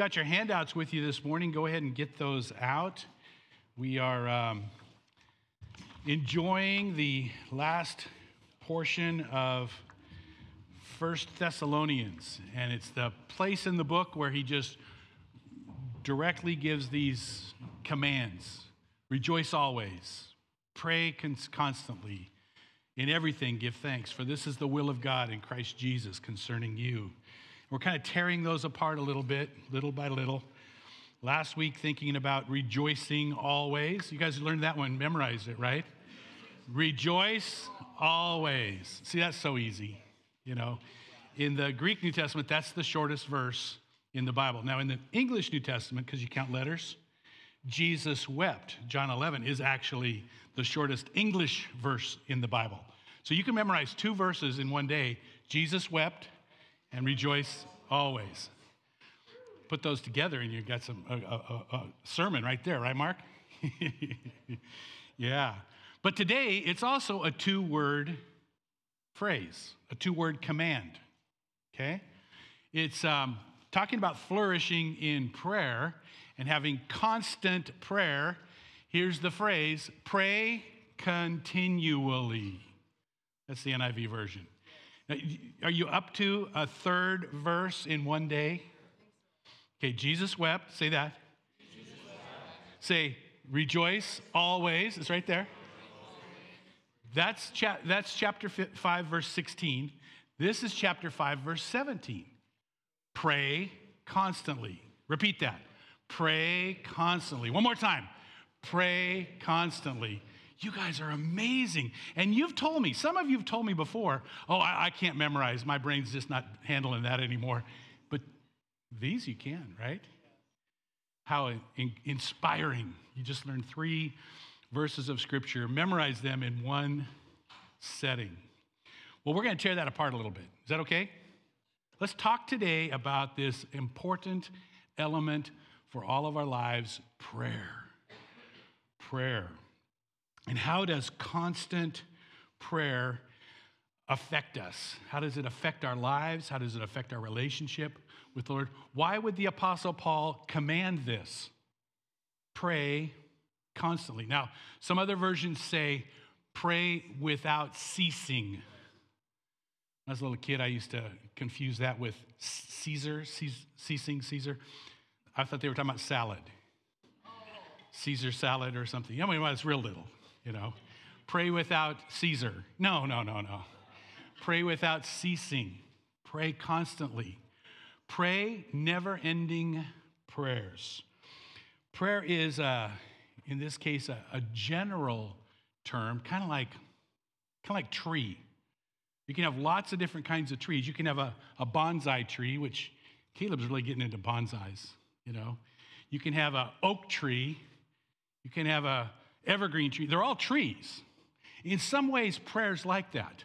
got your handouts with you this morning, go ahead and get those out. We are um, enjoying the last portion of First Thessalonians, and it's the place in the book where he just directly gives these commands Rejoice always, pray constantly, in everything give thanks, for this is the will of God in Christ Jesus concerning you. We're kind of tearing those apart a little bit, little by little. Last week, thinking about rejoicing always. You guys learned that one, memorized it, right? Rejoice always. See, that's so easy, you know. In the Greek New Testament, that's the shortest verse in the Bible. Now, in the English New Testament, because you count letters, Jesus wept, John 11, is actually the shortest English verse in the Bible. So you can memorize two verses in one day Jesus wept and rejoice always. Put those together and you got some a, a, a sermon right there, right, Mark? yeah. But today it's also a two word phrase, a two word command. Okay? It's um, talking about flourishing in prayer and having constant prayer. Here's the phrase pray continually. That's the NIV version. Are you up to a third verse in one day? Okay, Jesus wept. Say that. Jesus Say, rejoice always. It's right there. That's, cha- that's chapter 5, verse 16. This is chapter 5, verse 17. Pray constantly. Repeat that. Pray constantly. One more time. Pray constantly. You guys are amazing. And you've told me, some of you have told me before, oh, I, I can't memorize. My brain's just not handling that anymore. But these you can, right? How in, inspiring. You just learned three verses of Scripture, memorize them in one setting. Well, we're going to tear that apart a little bit. Is that okay? Let's talk today about this important element for all of our lives prayer. Prayer. And how does constant prayer affect us? How does it affect our lives? How does it affect our relationship with the Lord? Why would the Apostle Paul command this? Pray constantly. Now, some other versions say, pray without ceasing. As a little kid, I used to confuse that with Caesar, ceasing Caesar. I thought they were talking about salad. Caesar salad or something. I mean, real little, you know. Pray without Caesar. No, no, no, no. Pray without ceasing. Pray constantly. Pray never ending prayers. Prayer is, a, in this case, a, a general term, kind of like, kind of like tree. You can have lots of different kinds of trees. You can have a, a bonsai tree, which Caleb's really getting into bonsais you know. You can have an oak tree, you can have a evergreen tree. They're all trees. In some ways, prayer's like that.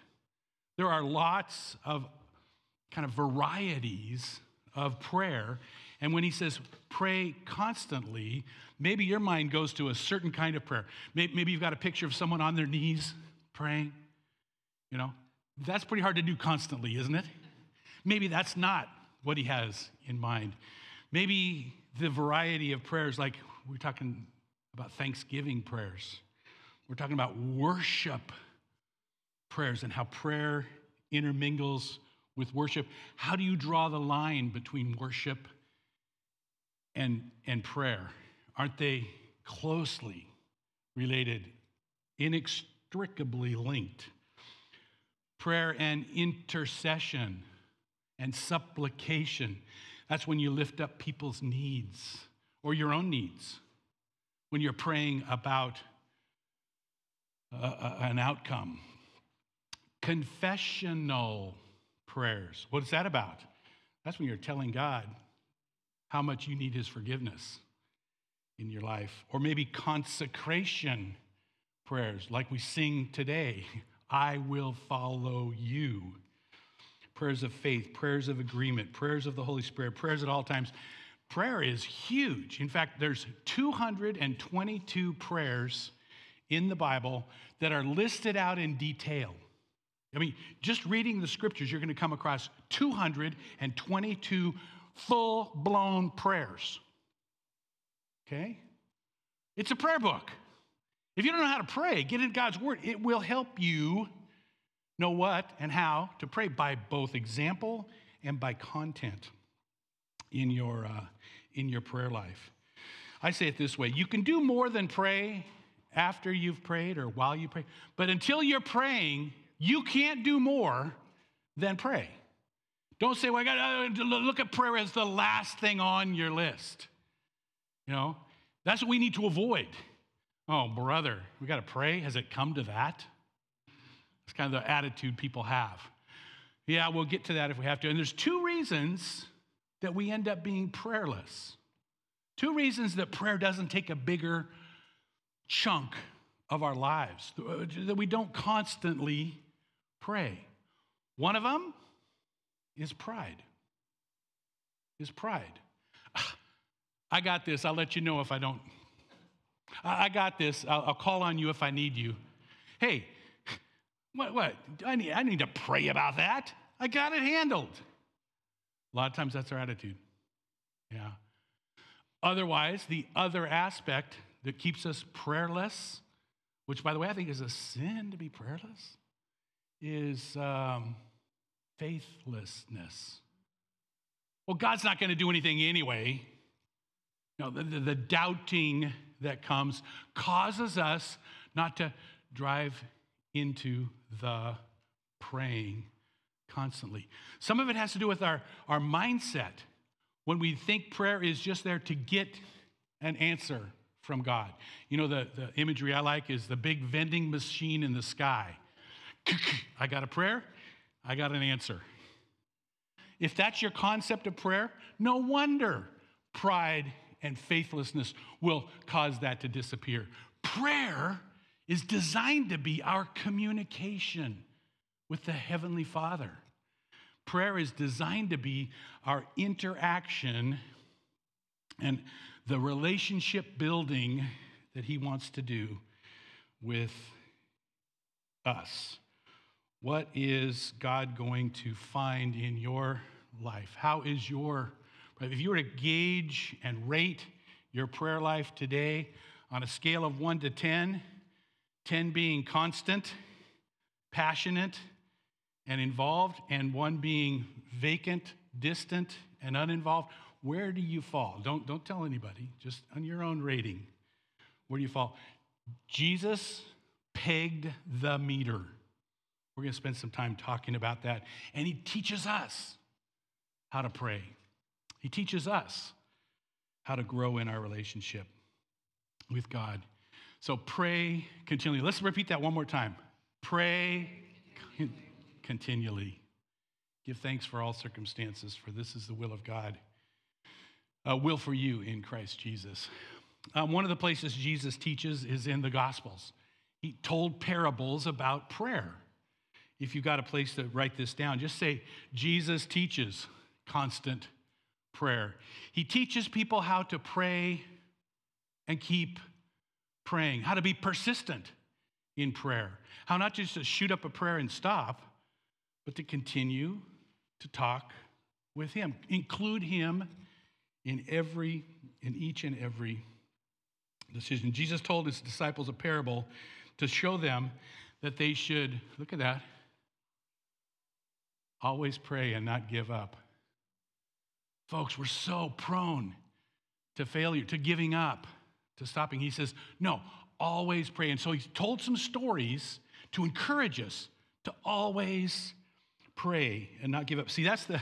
There are lots of kind of varieties of prayer. And when he says pray constantly, maybe your mind goes to a certain kind of prayer. Maybe you've got a picture of someone on their knees praying. You know, that's pretty hard to do constantly, isn't it? Maybe that's not what he has in mind. Maybe the variety of prayers, like we're talking about Thanksgiving prayers, we're talking about worship prayers and how prayer intermingles with worship. How do you draw the line between worship and, and prayer? Aren't they closely related, inextricably linked? Prayer and intercession and supplication that's when you lift up people's needs or your own needs. When you're praying about a, a, an outcome. Confessional prayers. What is that about? That's when you're telling God how much you need His forgiveness in your life. Or maybe consecration prayers, like we sing today I will follow you prayers of faith, prayers of agreement, prayers of the Holy Spirit, prayers at all times. Prayer is huge. In fact, there's 222 prayers in the Bible that are listed out in detail. I mean, just reading the scriptures, you're going to come across 222 full blown prayers. Okay? It's a prayer book. If you don't know how to pray, get in God's word. It will help you know what and how to pray by both example and by content in your, uh, in your prayer life. I say it this way you can do more than pray after you've prayed or while you pray, but until you're praying, you can't do more than pray. Don't say, well, I got to look at prayer as the last thing on your list. You know, that's what we need to avoid. Oh, brother, we got to pray. Has it come to that? It's kind of the attitude people have. Yeah, we'll get to that if we have to. And there's two reasons that we end up being prayerless. Two reasons that prayer doesn't take a bigger chunk of our lives, uh, that we don't constantly pray. One of them is pride. Is pride. I got this. I'll let you know if I don't. I got this. I'll, I'll call on you if I need you. Hey, what? What? I need, I need to pray about that. I got it handled. A lot of times that's our attitude. Yeah. Otherwise, the other aspect that keeps us prayerless, which, by the way, I think is a sin to be prayerless, is um, faithlessness. Well, God's not going to do anything anyway. No, the, the, the doubting that comes causes us not to drive into the praying constantly. Some of it has to do with our, our mindset. When we think prayer is just there to get an answer from God. You know, the, the imagery I like is the big vending machine in the sky. I got a prayer, I got an answer. If that's your concept of prayer, no wonder pride and faithlessness will cause that to disappear. Prayer is designed to be our communication with the Heavenly Father. Prayer is designed to be our interaction and the relationship building that He wants to do with us. What is God going to find in your life? How is your if you were to gauge and rate your prayer life today on a scale of 1 to 10, 10 being constant, passionate, and involved, and 1 being vacant, distant, and uninvolved, where do you fall? Don't, don't tell anybody, just on your own rating. Where do you fall? Jesus pegged the meter. We're going to spend some time talking about that. And he teaches us how to pray. He teaches us how to grow in our relationship with God. So pray continually. Let's repeat that one more time. Pray continually. Give thanks for all circumstances, for this is the will of God. Uh, will for you in Christ Jesus. Um, one of the places Jesus teaches is in the Gospels. He told parables about prayer. If you've got a place to write this down, just say, Jesus teaches constant prayer. He teaches people how to pray and keep praying, how to be persistent in prayer, how not just to shoot up a prayer and stop, but to continue to talk with Him, include Him in every, in each and every decision. Jesus told His disciples a parable to show them that they should, look at that, always pray and not give up. Folks, we're so prone to failure, to giving up, to stopping. He says, no, always pray. And so he told some stories to encourage us to always pray and not give up. See, that's the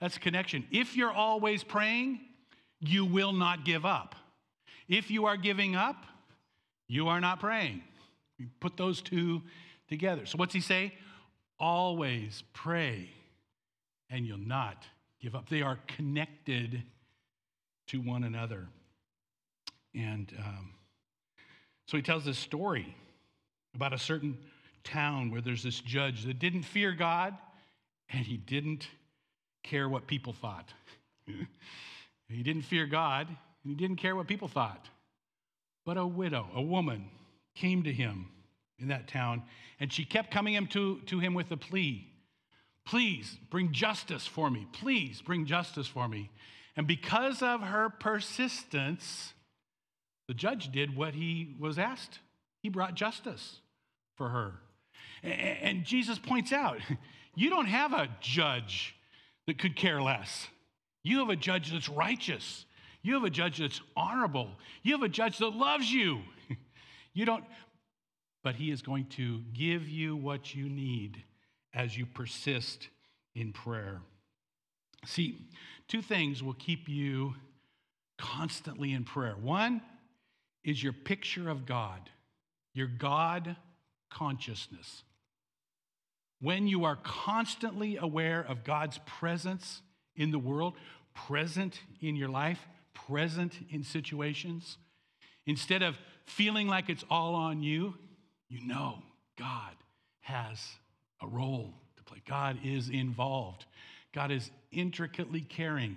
that's the connection. If you're always praying, you will not give up. If you are giving up, you are not praying. You put those two together. So what's he say? Always pray and you'll not give up. They are connected to one another. And um, so he tells this story about a certain town where there's this judge that didn't fear God and he didn't care what people thought. he didn't fear God and he didn't care what people thought. But a widow, a woman, came to him in that town and she kept coming to, to him with a plea Please bring justice for me. Please bring justice for me. And because of her persistence, the judge did what he was asked. He brought justice for her. And Jesus points out you don't have a judge that could care less. You have a judge that's righteous. You have a judge that's honorable. You have a judge that loves you. You don't, but he is going to give you what you need as you persist in prayer. See, two things will keep you constantly in prayer. One is your picture of God, your God consciousness. When you are constantly aware of God's presence in the world, present in your life, present in situations, instead of feeling like it's all on you, you know God has a role to play. God is involved. God is intricately caring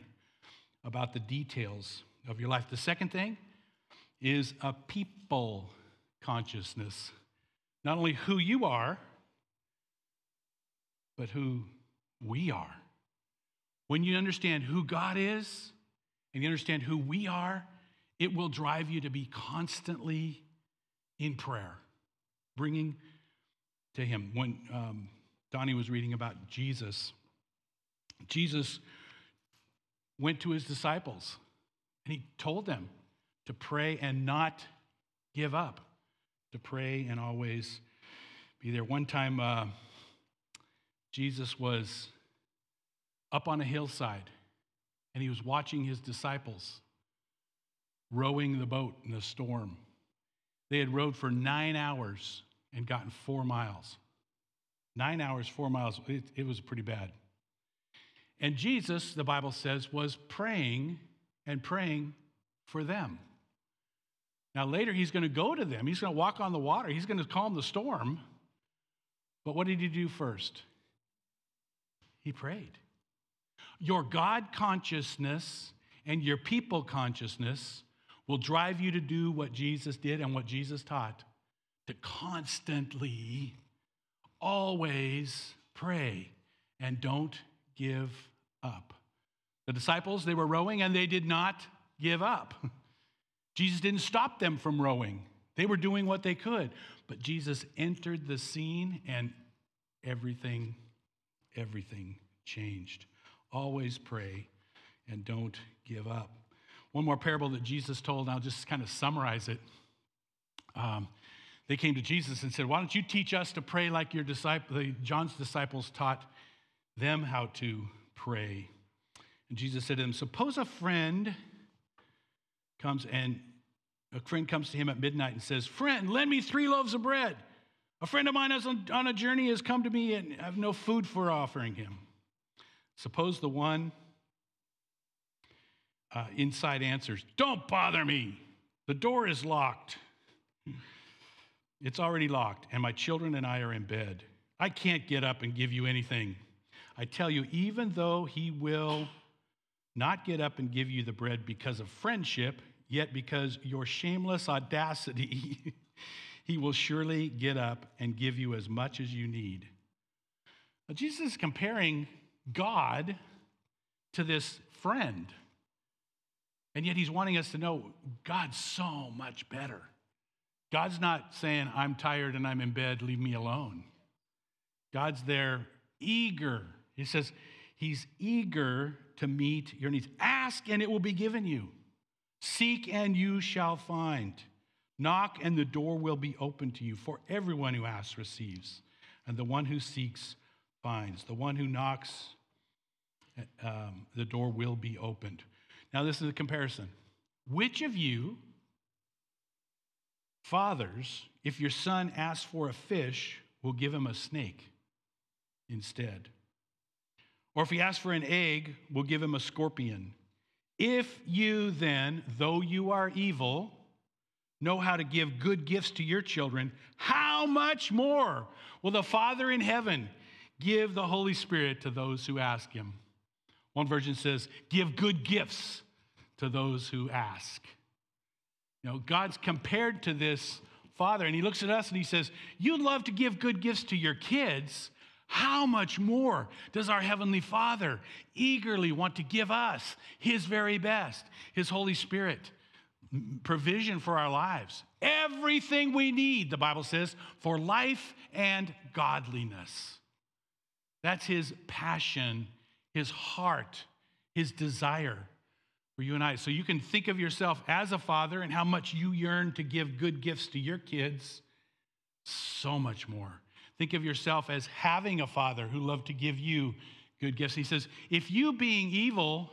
about the details of your life. The second thing is a people consciousness. Not only who you are, but who we are. When you understand who God is and you understand who we are, it will drive you to be constantly in prayer, bringing to Him. When um, Donnie was reading about Jesus, Jesus went to his disciples and he told them to pray and not give up, to pray and always be there. One time, uh, Jesus was up on a hillside and he was watching his disciples rowing the boat in the storm. They had rowed for nine hours and gotten four miles. Nine hours, four miles. It, it was pretty bad. And Jesus, the Bible says, was praying and praying for them. Now, later, he's going to go to them. He's going to walk on the water. He's going to calm the storm. But what did he do first? He prayed. Your God consciousness and your people consciousness will drive you to do what Jesus did and what Jesus taught to constantly, always pray and don't give up. The disciples, they were rowing and they did not give up. Jesus didn't stop them from rowing, they were doing what they could. But Jesus entered the scene and everything, everything changed. Always pray and don't give up. One more parable that Jesus told, and I'll just kind of summarize it. Um, they came to Jesus and said, Why don't you teach us to pray like your disciple, John's disciples taught them how to pray? And Jesus said to them, Suppose a friend comes and a friend comes to him at midnight and says, Friend, lend me three loaves of bread. A friend of mine is on a journey has come to me and I have no food for offering him. Suppose the one uh, inside answers Don't bother me. The door is locked. It's already locked, and my children and I are in bed. I can't get up and give you anything. I tell you, even though he will not get up and give you the bread because of friendship, yet because your shameless audacity, he will surely get up and give you as much as you need. Now, Jesus is comparing God to this friend. And yet he's wanting us to know God's so much better. God's not saying, I'm tired and I'm in bed, leave me alone. God's there eager. He says, He's eager to meet your needs. Ask and it will be given you. Seek and you shall find. Knock and the door will be open to you. For everyone who asks receives, and the one who seeks finds. The one who knocks, um, the door will be opened. Now, this is a comparison. Which of you, fathers, if your son asks for a fish, will give him a snake instead? Or if he asks for an egg, will give him a scorpion? If you then, though you are evil, know how to give good gifts to your children, how much more will the Father in heaven give the Holy Spirit to those who ask him? One version says, Give good gifts to those who ask. You know, God's compared to this father, and he looks at us and he says, You'd love to give good gifts to your kids. how much more does our Heavenly Father eagerly want to give us His very best, His Holy Spirit, provision for our lives? Everything we need, the Bible says, for life and godliness. That's His passion, His heart, His desire for you and I. So you can think of yourself as a father and how much you yearn to give good gifts to your kids. So much more. Think of yourself as having a father who loved to give you good gifts. He says, if you being evil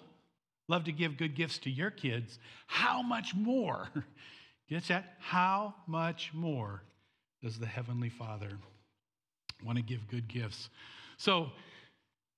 love to give good gifts to your kids, how much more? Get that? How much more does the Heavenly Father want to give good gifts? So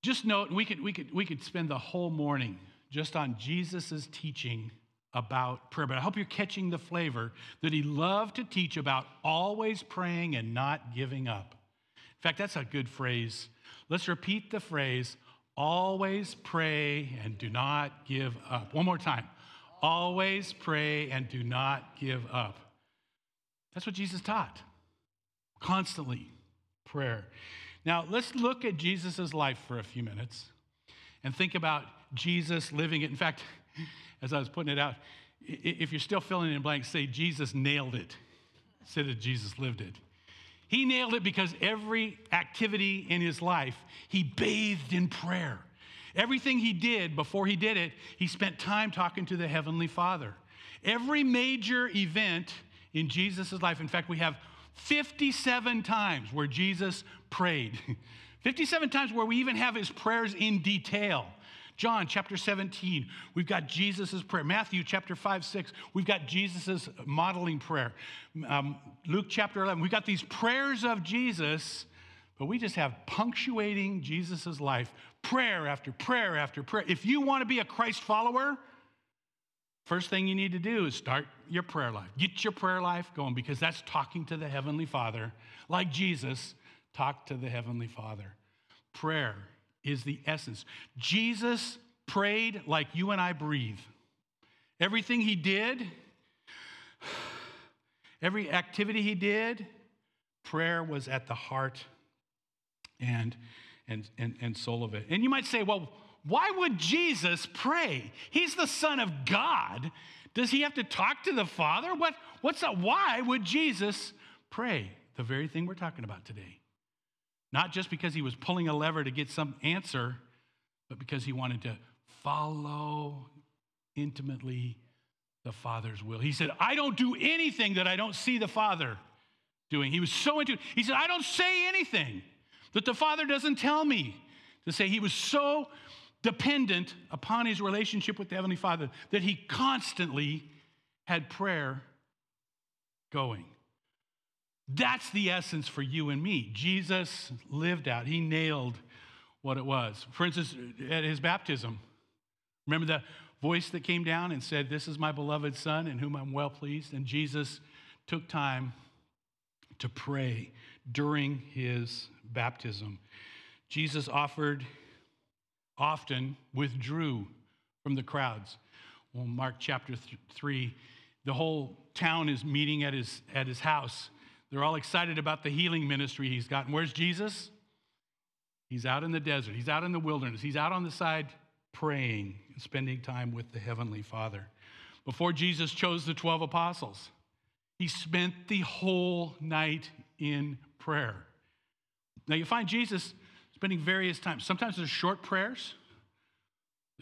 just note, we could, we could, we could spend the whole morning just on Jesus' teaching about prayer. But I hope you're catching the flavor that he loved to teach about always praying and not giving up. In fact, that's a good phrase. Let's repeat the phrase always pray and do not give up. One more time. Always pray and do not give up. That's what Jesus taught. Constantly prayer. Now, let's look at Jesus' life for a few minutes and think about Jesus living it. In fact, as I was putting it out, if you're still filling in blanks, say Jesus nailed it instead of Jesus lived it. He nailed it because every activity in his life, he bathed in prayer. Everything he did before he did it, he spent time talking to the Heavenly Father. Every major event in Jesus' life, in fact, we have 57 times where Jesus prayed. 57 times where we even have his prayers in detail. John chapter 17, we've got Jesus' prayer. Matthew chapter 5, 6, we've got Jesus' modeling prayer. Um, Luke chapter 11, we've got these prayers of Jesus, but we just have punctuating Jesus' life prayer after prayer after prayer. If you want to be a Christ follower, first thing you need to do is start your prayer life. Get your prayer life going because that's talking to the Heavenly Father, like Jesus talked to the Heavenly Father. Prayer is the essence. Jesus prayed like you and I breathe. Everything he did, every activity he did, prayer was at the heart and, and, and, and soul of it. And you might say, well, why would Jesus pray? He's the Son of God. Does he have to talk to the Father? What, what's that? Why would Jesus pray? The very thing we're talking about today. Not just because he was pulling a lever to get some answer, but because he wanted to follow intimately the Father's will. He said, I don't do anything that I don't see the Father doing. He was so into it. He said, I don't say anything that the Father doesn't tell me to say. He was so dependent upon his relationship with the Heavenly Father that he constantly had prayer going. That's the essence for you and me. Jesus lived out, he nailed what it was. For instance, at his baptism, remember the voice that came down and said, This is my beloved Son in whom I'm well pleased? And Jesus took time to pray during his baptism. Jesus offered, often withdrew from the crowds. Well, Mark chapter th- 3, the whole town is meeting at his, at his house they're all excited about the healing ministry he's got. Where's Jesus? He's out in the desert, he's out in the wilderness, he's out on the side praying and spending time with the Heavenly Father. Before Jesus chose the 12 apostles, he spent the whole night in prayer. Now you find Jesus spending various times. Sometimes they're short prayers,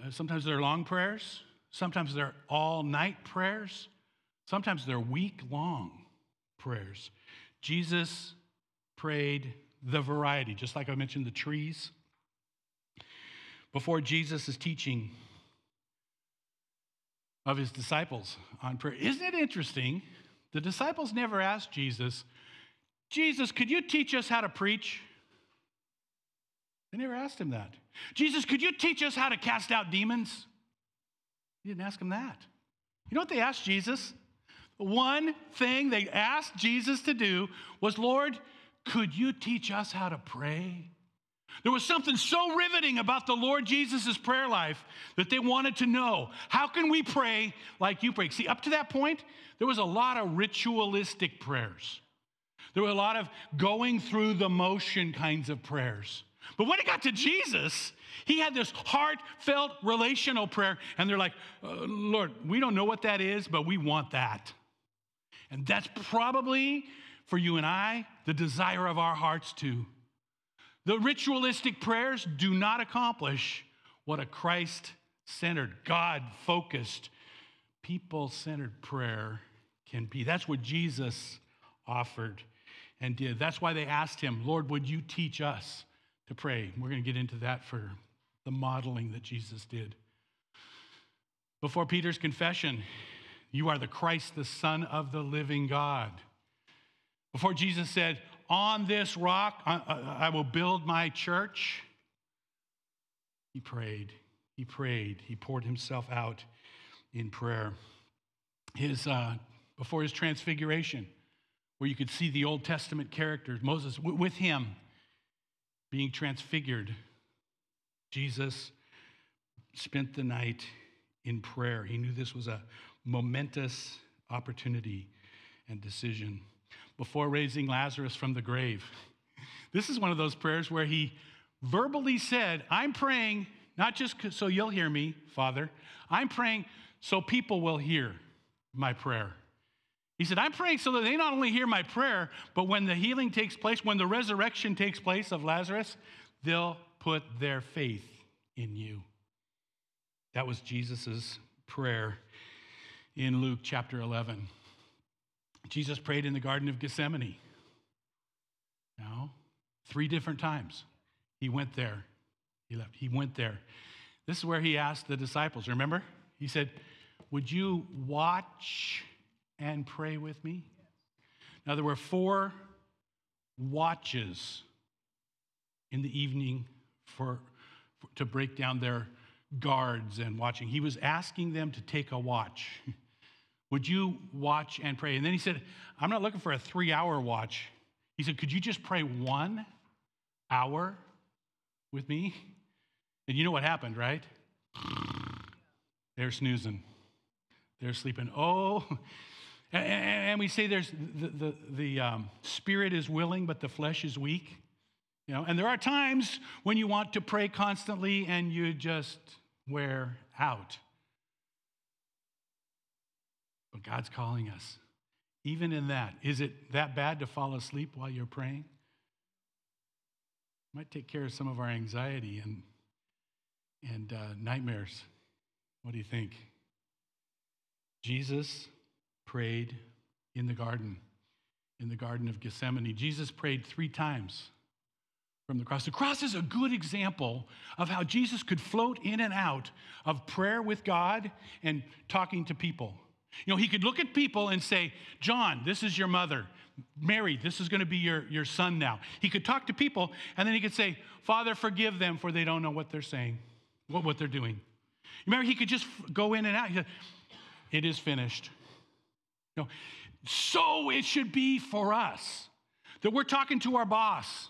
uh, sometimes they're long prayers, sometimes they're all night prayers, sometimes they're week long prayers. Jesus prayed the variety, just like I mentioned the trees. Before Jesus' is teaching of his disciples on prayer. Isn't it interesting? The disciples never asked Jesus, Jesus, could you teach us how to preach? They never asked him that. Jesus, could you teach us how to cast out demons? He didn't ask him that. You know what they asked Jesus? One thing they asked Jesus to do was, Lord, could you teach us how to pray? There was something so riveting about the Lord Jesus' prayer life that they wanted to know how can we pray like you pray? See, up to that point, there was a lot of ritualistic prayers. There were a lot of going through the motion kinds of prayers. But when it got to Jesus, he had this heartfelt relational prayer. And they're like, uh, Lord, we don't know what that is, but we want that. And that's probably for you and I the desire of our hearts too. The ritualistic prayers do not accomplish what a Christ centered, God focused, people centered prayer can be. That's what Jesus offered and did. That's why they asked him, Lord, would you teach us to pray? We're going to get into that for the modeling that Jesus did. Before Peter's confession, you are the Christ, the Son of the living God. Before Jesus said, On this rock I, will build my church, he prayed. He prayed. He poured himself out in prayer. His, uh, before his transfiguration, where you could see the Old Testament characters, Moses with him being transfigured, Jesus spent the night in prayer. He knew this was a momentous opportunity and decision. Before raising Lazarus from the grave, this is one of those prayers where he verbally said, I'm praying not just so you'll hear me, Father, I'm praying so people will hear my prayer. He said, I'm praying so that they not only hear my prayer, but when the healing takes place, when the resurrection takes place of Lazarus, they'll put their faith in you. That was Jesus' prayer in Luke chapter 11. Jesus prayed in the Garden of Gethsemane. Now, three different times he went there. He left. He went there. This is where he asked the disciples, remember? He said, Would you watch and pray with me? Now, there were four watches in the evening for, for, to break down their guards and watching. He was asking them to take a watch. Would you watch and pray? And then he said, I'm not looking for a three hour watch. He said, Could you just pray one hour with me? And you know what happened, right? They're snoozing. They're sleeping. Oh, and, we say there's the, the, the um, spirit is willing, but the flesh is weak. You know, and there are times when you want to pray constantly and you just wear out. But God's calling us. Even in that, is it that bad to fall asleep while you're praying? Might take care of some of our anxiety and, and uh, nightmares. What do you think? Jesus prayed in the garden, in the Garden of Gethsemane. Jesus prayed three times from the cross. The cross is a good example of how Jesus could float in and out of prayer with God and talking to people. You know, he could look at people and say, John, this is your mother. Mary, this is going to be your, your son now. He could talk to people and then he could say, Father, forgive them for they don't know what they're saying, what, what they're doing. Remember, he could just go in and out. Said, it is finished. Know, so it should be for us that we're talking to our boss.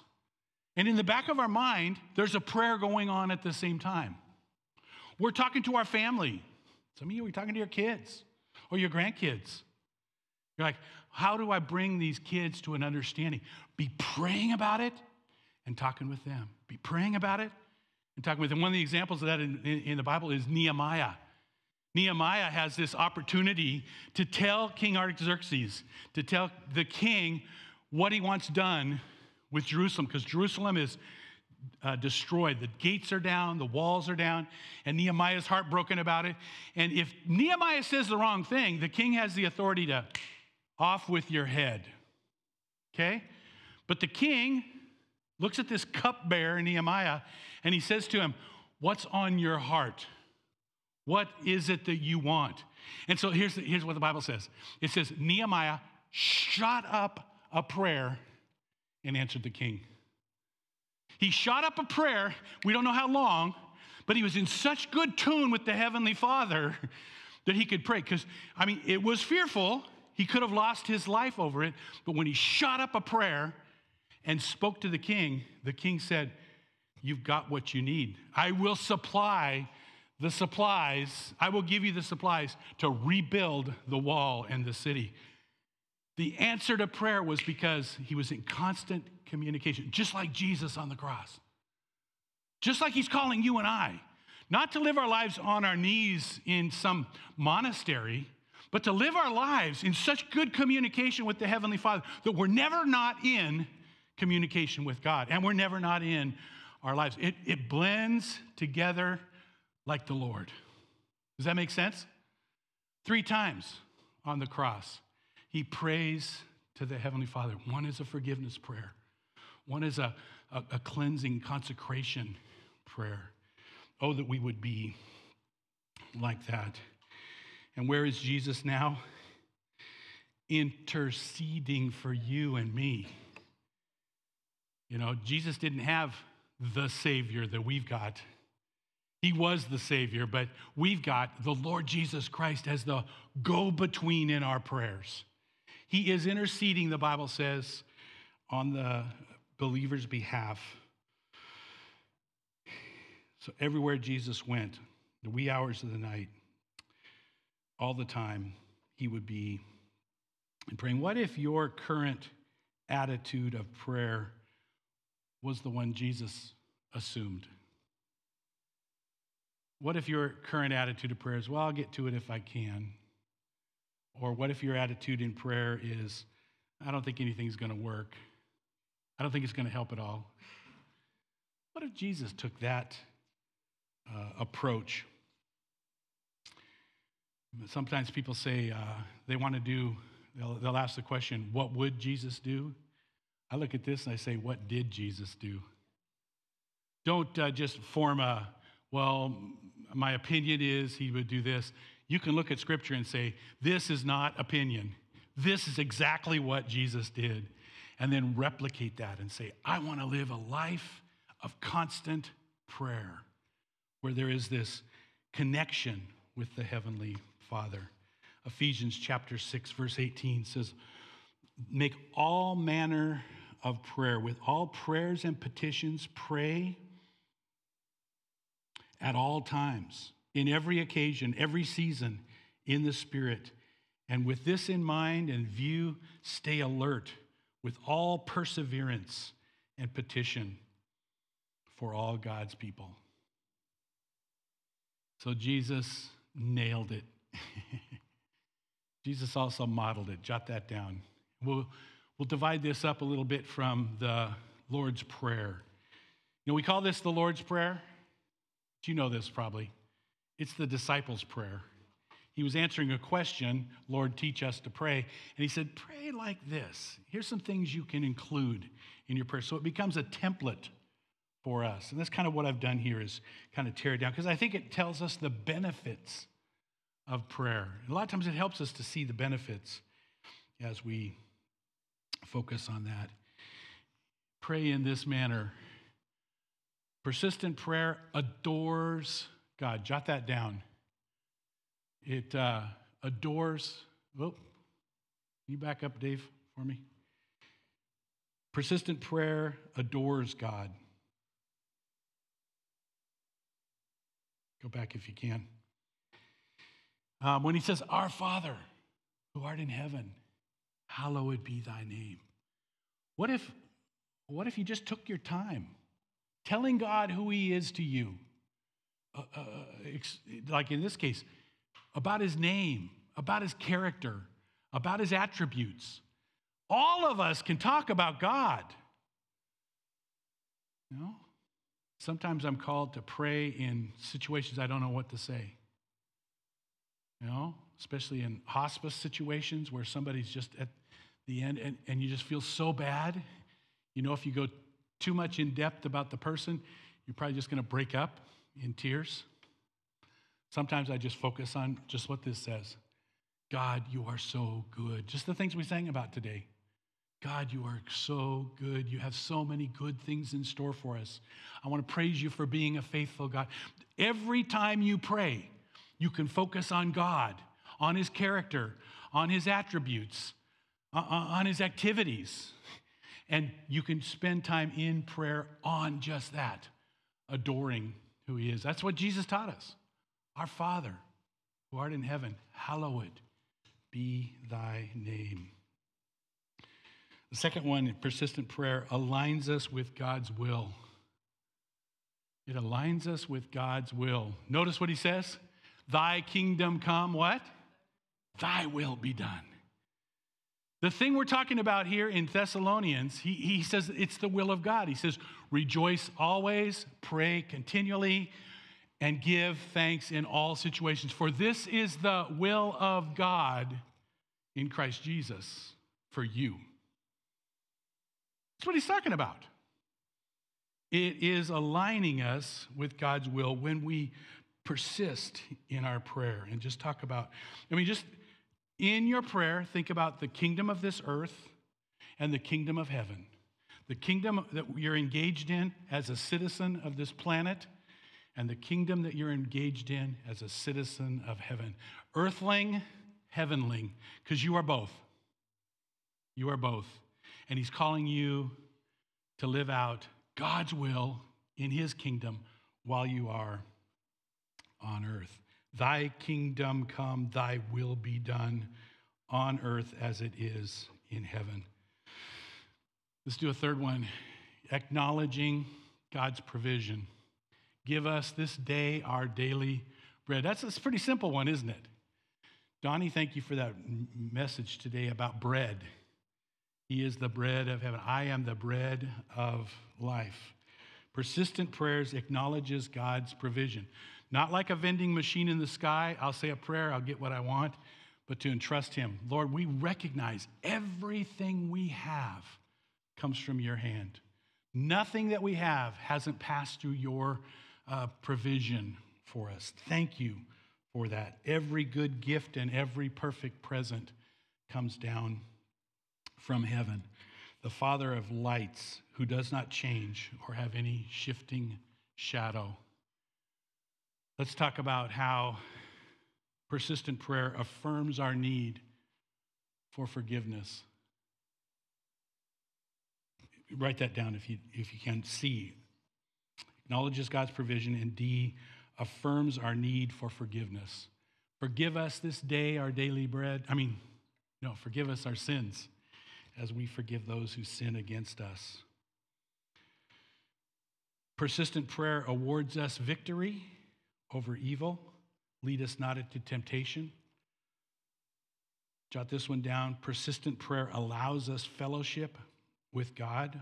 And in the back of our mind, there's a prayer going on at the same time. We're talking to our family. Some of you are talking to your kids or your grandkids. You're like, how do I bring these kids to an understanding? Be praying about it and talking with them. Be praying about it and talking with them. One of the examples of that in, in, in the Bible is Nehemiah. Nehemiah has this opportunity to tell King Artaxerxes, to tell the king what he wants done with Jerusalem, because Jerusalem is uh, destroyed. The gates are down, the walls are down, and Nehemiah's heartbroken about it. And if Nehemiah says the wrong thing, the king has the authority to off with your head. Okay? But the king looks at this cupbearer, Nehemiah, and he says to him, What's on your heart? What is it that you want? And so here's, here's what the Bible says it says, Nehemiah shot up a prayer and answered the king. He shot up a prayer, we don't know how long, but he was in such good tune with the Heavenly Father that he could pray. Because, I mean, it was fearful. He could have lost his life over it. But when he shot up a prayer and spoke to the king, the king said, You've got what you need. I will supply the supplies. I will give you the supplies to rebuild the wall and the city. The answer to prayer was because he was in constant communication, just like Jesus on the cross. Just like he's calling you and I, not to live our lives on our knees in some monastery, but to live our lives in such good communication with the Heavenly Father that we're never not in communication with God and we're never not in our lives. It, it blends together like the Lord. Does that make sense? Three times on the cross, he prays to the Heavenly Father. One is a forgiveness prayer, one is a, a, a cleansing consecration prayer. Oh, that we would be like that. And where is Jesus now? Interceding for you and me. You know, Jesus didn't have the Savior that we've got. He was the Savior, but we've got the Lord Jesus Christ as the go between in our prayers. He is interceding, the Bible says, on the believer's behalf. So everywhere Jesus went, the wee hours of the night, all the time, he would be praying. What if your current attitude of prayer was the one Jesus assumed? What if your current attitude of prayer is, well, I'll get to it if I can? Or what if your attitude in prayer is, I don't think anything's going to work. I don't think it's going to help at all. What if Jesus took that uh, approach? Sometimes people say uh, they want to do, they'll, they'll ask the question, what would Jesus do? I look at this and I say, what did Jesus do? Don't uh, just form a, well, my opinion is he would do this. You can look at scripture and say, this is not opinion. This is exactly what Jesus did. And then replicate that and say, I want to live a life of constant prayer where there is this connection with the Heavenly Father. Ephesians chapter 6, verse 18 says, Make all manner of prayer. With all prayers and petitions, pray at all times, in every occasion, every season, in the Spirit. And with this in mind and view, stay alert with all perseverance and petition for all God's people. So Jesus nailed it. Jesus also modeled it. Jot that down. We'll, we'll divide this up a little bit from the Lord's Prayer. You know, we call this the Lord's Prayer. You know this probably. It's the disciples' prayer. He was answering a question, Lord, teach us to pray. And he said, Pray like this. Here's some things you can include in your prayer. So it becomes a template for us. And that's kind of what I've done here is kind of tear it down because I think it tells us the benefits of prayer. A lot of times it helps us to see the benefits as we focus on that. Pray in this manner. Persistent prayer adores God. Jot that down. It uh, adores. Oh, can you back up, Dave, for me? Persistent prayer adores God. Go back if you can. Um, when he says, Our Father, who art in heaven, hallowed be thy name. What if, what if you just took your time telling God who he is to you? Uh, uh, like in this case, about his name, about his character, about his attributes. All of us can talk about God. You know? Sometimes I'm called to pray in situations I don't know what to say. You know, especially in hospice situations where somebody's just at the end and, and you just feel so bad. You know, if you go too much in depth about the person, you're probably just going to break up in tears. Sometimes I just focus on just what this says God, you are so good. Just the things we sang about today. God, you are so good. You have so many good things in store for us. I want to praise you for being a faithful God. Every time you pray, you can focus on God, on His character, on His attributes, uh, uh, on His activities. And you can spend time in prayer on just that, adoring who He is. That's what Jesus taught us. Our Father, who art in heaven, hallowed be thy name. The second one, persistent prayer, aligns us with God's will. It aligns us with God's will. Notice what he says Thy kingdom come, what? Thy will be done. The thing we're talking about here in Thessalonians, he, he says it's the will of God. He says, rejoice always, pray continually, and give thanks in all situations. For this is the will of God in Christ Jesus for you. That's what he's talking about. It is aligning us with God's will when we persist in our prayer and just talk about, I mean, just in your prayer, think about the kingdom of this earth and the kingdom of heaven. The kingdom that you're engaged in as a citizen of this planet, and the kingdom that you're engaged in as a citizen of heaven. Earthling, heavenling, because you are both. You are both. And he's calling you to live out God's will in his kingdom while you are on earth. Thy kingdom come, thy will be done on earth as it is in heaven. Let's do a third one acknowledging God's provision. Give us this day our daily bread. That's a pretty simple one, isn't it? Donnie, thank you for that message today about bread. He is the bread of heaven. I am the bread of life. Persistent prayers acknowledges God's provision. Not like a vending machine in the sky. I'll say a prayer, I'll get what I want, but to entrust Him. Lord, we recognize everything we have comes from your hand. Nothing that we have hasn't passed through your uh, provision for us. Thank you for that. Every good gift and every perfect present comes down from heaven. The Father of lights, who does not change or have any shifting shadow. Let's talk about how persistent prayer affirms our need for forgiveness. Write that down if you, if you can see. Acknowledges God's provision, and D, affirms our need for forgiveness. Forgive us this day our daily bread. I mean, no, forgive us our sins as we forgive those who sin against us. Persistent prayer awards us victory over evil. Lead us not into temptation. Jot this one down. Persistent prayer allows us fellowship with God.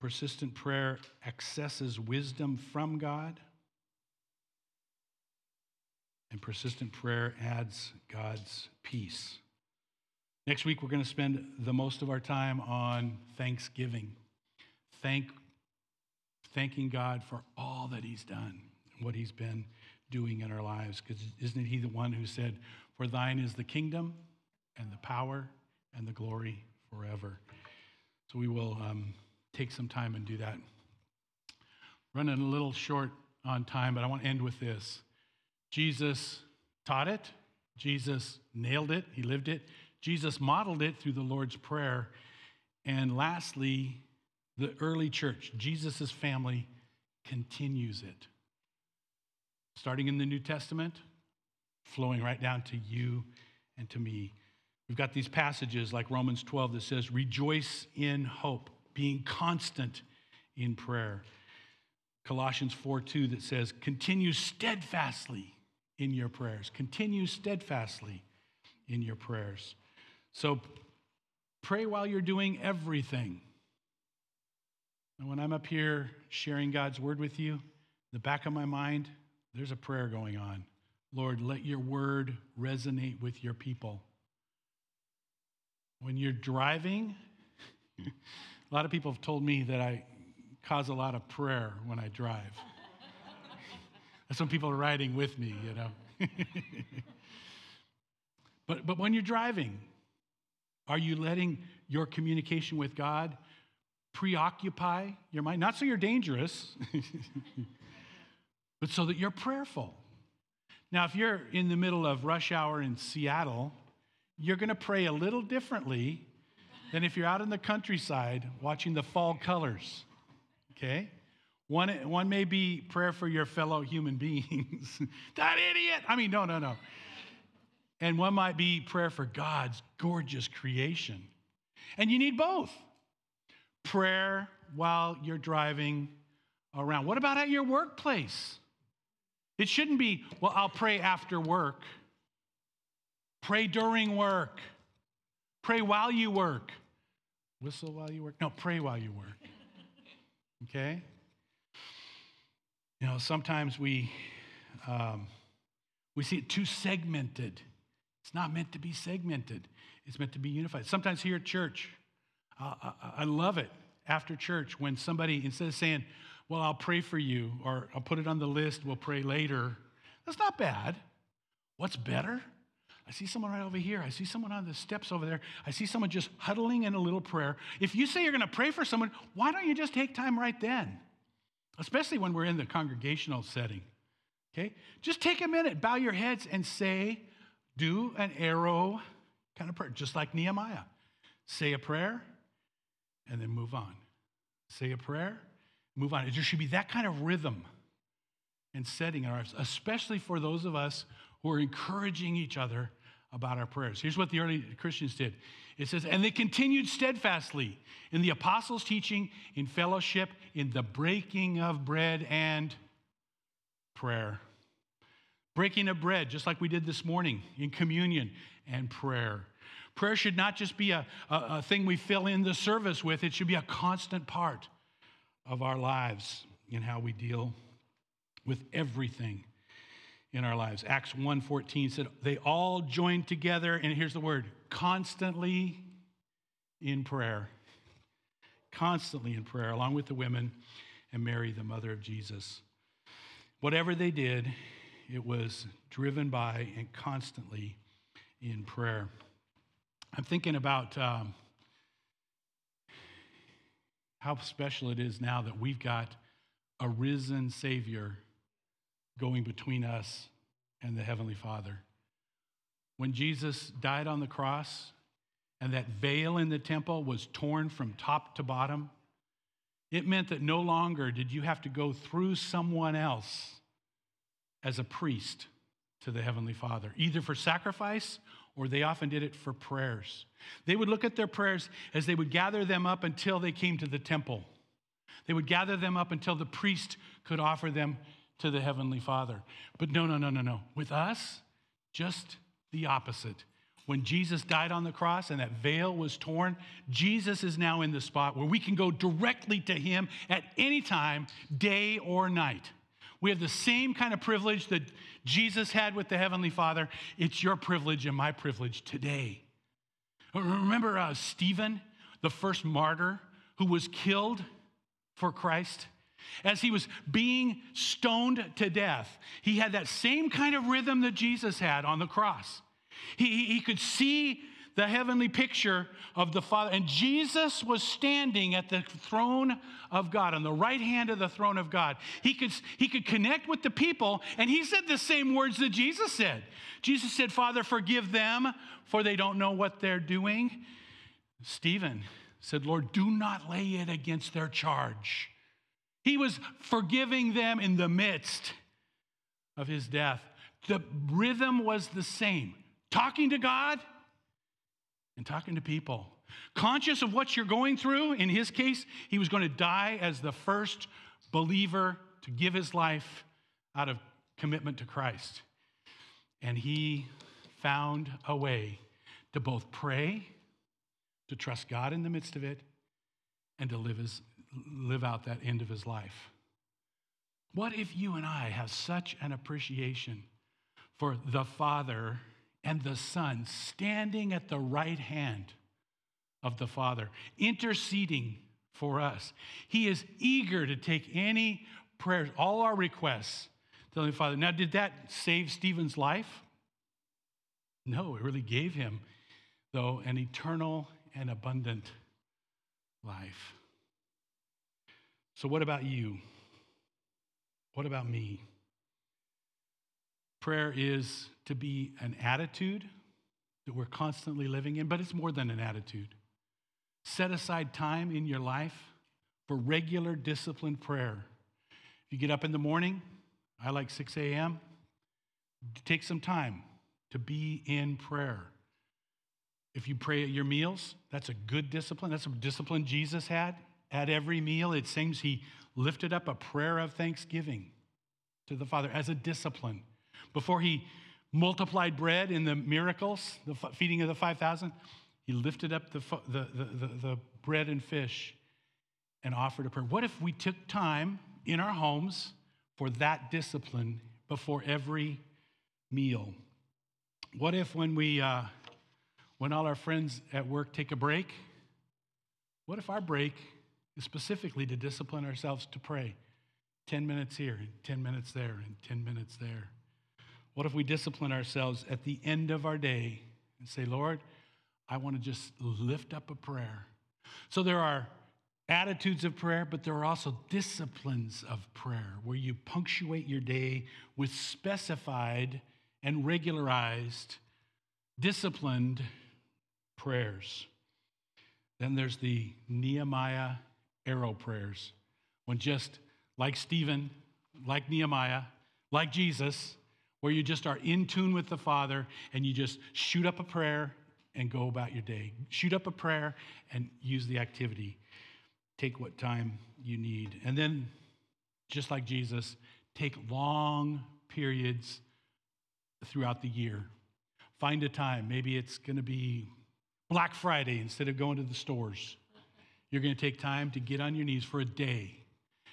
Persistent prayer accesses wisdom from God. And persistent prayer adds God's peace. Next week, we're going to spend the most of our time on Thanksgiving. Thank thanking God for all that He's done, what He's been doing in our lives. Because isn't He the one who said, For thine is the kingdom and the power and the glory forever? So we will um, take some time and do that. Running a little short on time, but I want to end with this. Jesus taught it, Jesus nailed it, He lived it. Jesus modeled it through the Lord's Prayer. And lastly, the early church, Jesus' family, continues it. Starting in the New Testament, flowing right down to you and to me. We've got these passages like Romans 12 that says, Rejoice in hope, being constant in prayer. Colossians 4 2 that says, Continue steadfastly in your prayers. Continue steadfastly in your prayers. So pray while you're doing everything. And when I'm up here sharing God's word with you, the back of my mind, there's a prayer going on. Lord, let your word resonate with your people. When you're driving, a lot of people have told me that I cause a lot of prayer when I drive. That's when people are riding with me, you know. but, but when you're driving, are you letting your communication with God preoccupy your mind, not so you're dangerous, but so that you're prayerful. Now, if you're in the middle of rush hour in Seattle, you're going to pray a little differently than if you're out in the countryside watching the fall colors. Okay? One, one may be prayer for your fellow human beings. that idiot! I mean, no, no, no. And one might be prayer for God's gorgeous creation And you need both prayer while you're driving around. What about at your workplace? It shouldn't be, well, I'll pray after work. Pray during work. Pray while you work. Whistle while you work. No, pray while you work. Okay? You know, sometimes we um, we see it too segmented. It's not meant to be segmented. It's meant to be unified. Sometimes here at church, I, I love it after church when somebody instead of saying, "Well, I'll pray for you," or "I'll put it on the list. We'll pray later." That's not bad. What's better? I see someone right over here. I see someone on the steps over there. I see someone just huddling in a little prayer. If you say you're going to pray for someone, why don't you just take time right then? Especially when we're in the congregational setting. Okay? Just take a minute, bow your heads, and say, do an arrow kind of prayer, just like Nehemiah. Say a prayer and then move on. Say a prayer, move on. There should be that kind of rhythm and setting in our lives, especially for those of us who are encouraging each other about our prayers. Here's what the early Christians did it says, and they continued steadfastly in the apostles' teaching, in fellowship, in the breaking of bread and prayer. Breaking of bread, just like we did this morning in communion and prayer. Prayer should not just be a, a, a thing we fill in the service with, it should be a constant part of our lives in how we deal with everything in our lives. Acts 1:14 said they all joined together and here's the word, constantly in prayer. Constantly in prayer along with the women and Mary the mother of Jesus. Whatever they did, it was driven by and constantly in prayer. I'm thinking about um, how special it is now that we've got a risen Savior going between us and the Heavenly Father. When Jesus died on the cross and that veil in the temple was torn from top to bottom, it meant that no longer did you have to go through someone else as a priest to the Heavenly Father, either for sacrifice or they often did it for prayers. They would look at their prayers as they would gather them up until they came to the temple. They would gather them up until the priest could offer them to the Heavenly Father. But no, no, no, no, no. With us, just the opposite. When Jesus died on the cross and that veil was torn, Jesus is now in the spot where we can go directly to Him at any time, day or night. We have the same kind of privilege that Jesus had with the Heavenly Father. It's your privilege and my privilege today. Remember uh, Stephen, the first martyr who was killed for Christ? As he was being stoned to death, he had that same kind of rhythm that Jesus had on the cross. He, he could see the heavenly picture of the Father. And Jesus was standing at the throne of God, on the right hand of the throne of God. He could, he could connect with the people, and he said the same words that Jesus said. Jesus said, Father, forgive them, for they don't know what they're doing. Stephen said, Lord, do not lay it against their charge. He was forgiving them in the midst of his death. The rhythm was the same talking to God and talking to people. Conscious of what you're going through, in his case, he was going to die as the first believer to give his life out of commitment to Christ. And he found a way to both pray, to trust God in the midst of it, and to live his live out that end of his life. What if you and I have such an appreciation for the Father and the Son standing at the right hand of the Father, interceding for us? He is eager to take any prayers, all our requests to the Father. Now, did that save Stephen's life? No, it really gave him, though, an eternal and abundant life. So, what about you? What about me? Prayer is to be an attitude that we're constantly living in, but it's more than an attitude. Set aside time in your life for regular disciplined prayer. If you get up in the morning, I like 6 a.m., take some time to be in prayer. If you pray at your meals, that's a good discipline. That's a discipline Jesus had at every meal. It seems he lifted up a prayer of thanksgiving to the Father as a discipline. Before he multiplied bread in the miracles, the feeding of the 5,000, he lifted up the, the, the, the, bread and fish and offered a prayer. What if we took time in our homes for that discipline before every meal? What if when we, uh, when all our friends at work take a break, what if our break is specifically to discipline ourselves to pray? 10 minutes here, and 10 minutes there, and 10 minutes there. What if we discipline ourselves at the end of our day and say, Lord, I want to just lift up a prayer. So there are attitudes of prayer, but there are also disciplines of prayer where you punctuate your day with specified and regularized, disciplined prayers. Then there's the Nehemiah arrow prayers, when just like Stephen, like Nehemiah, like Jesus, where you just are in tune with the Father and you just shoot up a prayer and go about your day. Shoot up a prayer and use the activity. Take what time you need. And then, just like Jesus, take long periods throughout the year. Find a time. Maybe it's going to be Black Friday instead of going to the stores. You're going to take time to get on your knees for a day.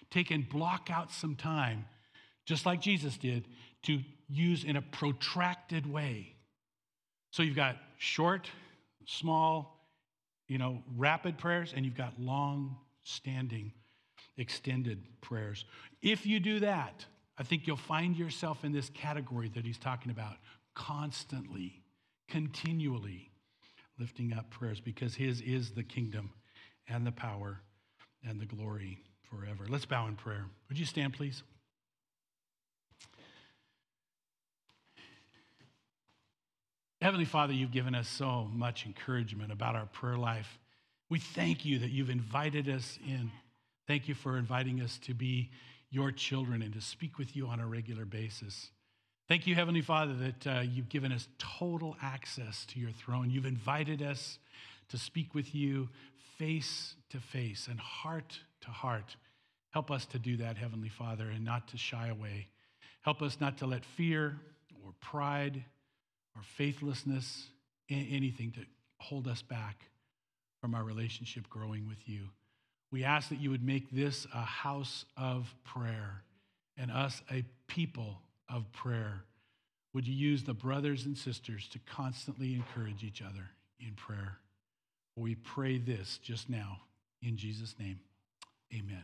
Take and block out some time, just like Jesus did, to use in a protracted way. So you've got short, small, you know, rapid prayers, and you've got long standing, extended prayers. If you do that, I think you'll find yourself in this category that he's talking about constantly, continually lifting up prayers because his is the kingdom and the power and the glory forever. Let's bow in prayer. Would you stand, please? Heavenly Father, you've given us so much encouragement about our prayer life. We thank you that you've invited us in. Thank you for inviting us to be your children and to speak with you on a regular basis. Thank you, Heavenly Father, that uh, you've given us total access to your throne. You've invited us to speak with you face to face and heart to heart. Help us to do that, Heavenly Father, and not to shy away. Help us not to let fear or pride or faithlessness, anything to hold us back from our relationship growing with you. We ask that you would make this a house of prayer and us a people of prayer. Would you use the brothers and sisters to constantly encourage each other in prayer? We pray this just now in Jesus' name. Amen.